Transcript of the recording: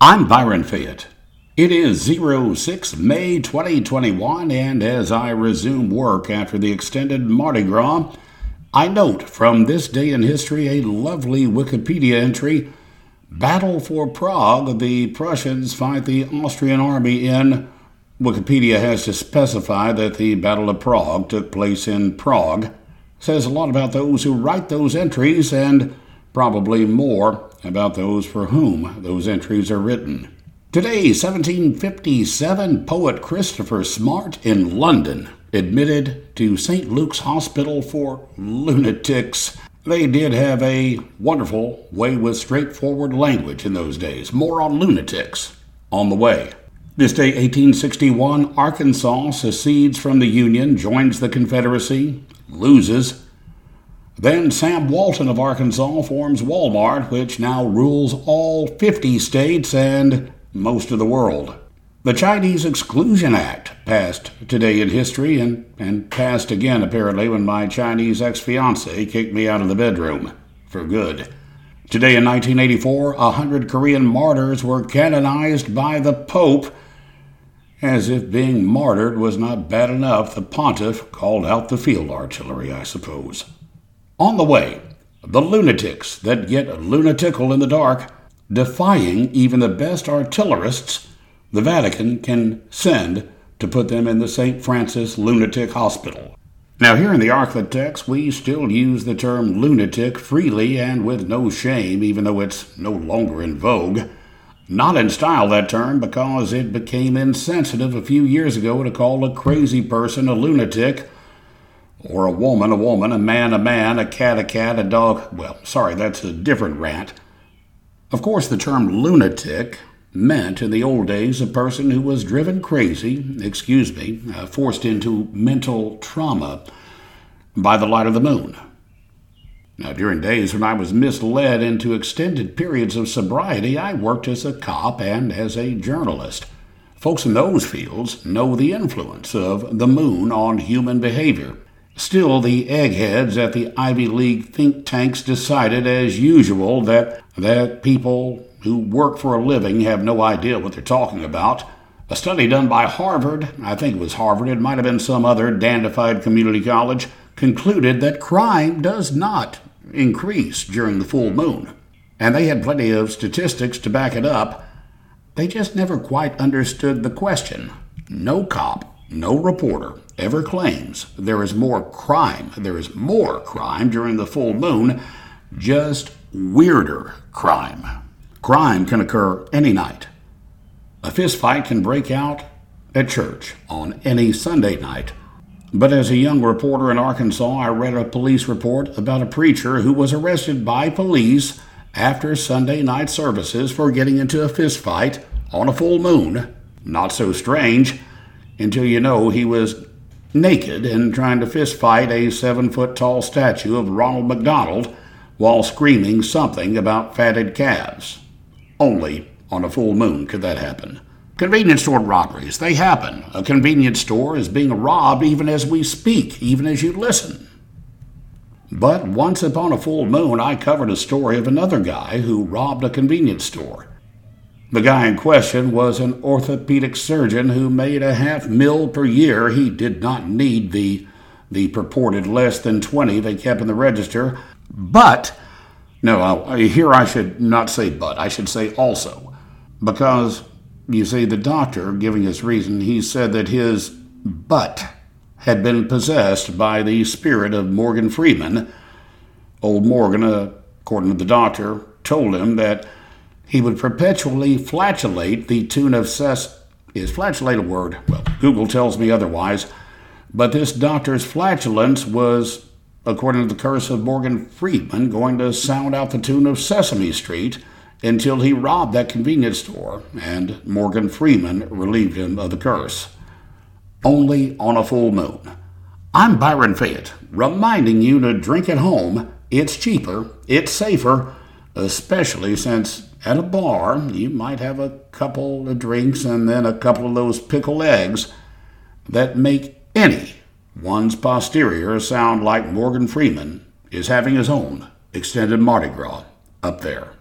I'm Byron Fayette. It is 06 May 2021, and as I resume work after the extended Mardi Gras, I note from this day in history a lovely Wikipedia entry Battle for Prague. The Prussians fight the Austrian army in. Wikipedia has to specify that the Battle of Prague took place in Prague. Says a lot about those who write those entries and probably more about those for whom those entries are written. Today, 1757, poet Christopher Smart in London admitted to St. Luke's Hospital for lunatics. They did have a wonderful way with straightforward language in those days. More on lunatics on the way. This day, 1861, Arkansas secedes from the Union, joins the Confederacy, loses then Sam Walton of Arkansas forms Walmart, which now rules all 50 states and most of the world. The Chinese Exclusion Act passed today in history and, and passed again apparently when my Chinese ex fiancee kicked me out of the bedroom for good. Today in 1984, a hundred Korean martyrs were canonized by the Pope. As if being martyred was not bad enough, the pontiff called out the field artillery, I suppose. On the way, the lunatics that get lunatical in the dark, defying even the best artillerists the Vatican can send to put them in the St. Francis Lunatic Hospital. Now, here in the Archlet text, we still use the term lunatic freely and with no shame, even though it's no longer in vogue. Not in style, that term, because it became insensitive a few years ago to call a crazy person a lunatic or a woman a woman, a man a man, a cat a cat, a dog. Well, sorry, that's a different rant. Of course, the term lunatic meant in the old days a person who was driven crazy, excuse me, uh, forced into mental trauma by the light of the moon. Now, during days when I was misled into extended periods of sobriety, I worked as a cop and as a journalist. Folks in those fields know the influence of the moon on human behavior. Still, the eggheads at the Ivy League think tanks decided, as usual, that, that people who work for a living have no idea what they're talking about. A study done by Harvard, I think it was Harvard, it might have been some other dandified community college, concluded that crime does not increase during the full moon. And they had plenty of statistics to back it up. They just never quite understood the question. No cop no reporter ever claims there is more crime. There is more crime during the full moon, just weirder crime. Crime can occur any night. A fist fight can break out at church on any Sunday night. But as a young reporter in Arkansas, I read a police report about a preacher who was arrested by police after Sunday night services for getting into a fist fight on a full moon. Not so strange until you know he was naked and trying to fistfight a seven foot tall statue of Ronald McDonald while screaming something about fatted calves. Only on a full moon could that happen. Convenience store robberies, they happen. A convenience store is being robbed even as we speak, even as you listen. But once upon a full moon, I covered a story of another guy who robbed a convenience store. The guy in question was an orthopedic surgeon who made a half mil per year. He did not need the, the purported less than 20 they kept in the register. But, no, here I should not say but, I should say also. Because, you see, the doctor, giving his reason, he said that his butt had been possessed by the spirit of Morgan Freeman. Old Morgan, according to the doctor, told him that he would perpetually flatulate the tune of cess. Is flatulate a word? Well, Google tells me otherwise. But this doctor's flatulence was, according to the curse of Morgan Freeman, going to sound out the tune of Sesame Street until he robbed that convenience store, and Morgan Freeman relieved him of the curse. Only on a full moon. I'm Byron Fayette, reminding you to drink at home. It's cheaper, it's safer, especially since at a bar you might have a couple of drinks and then a couple of those pickled eggs that make any one's posterior sound like Morgan Freeman is having his own extended Mardi Gras up there.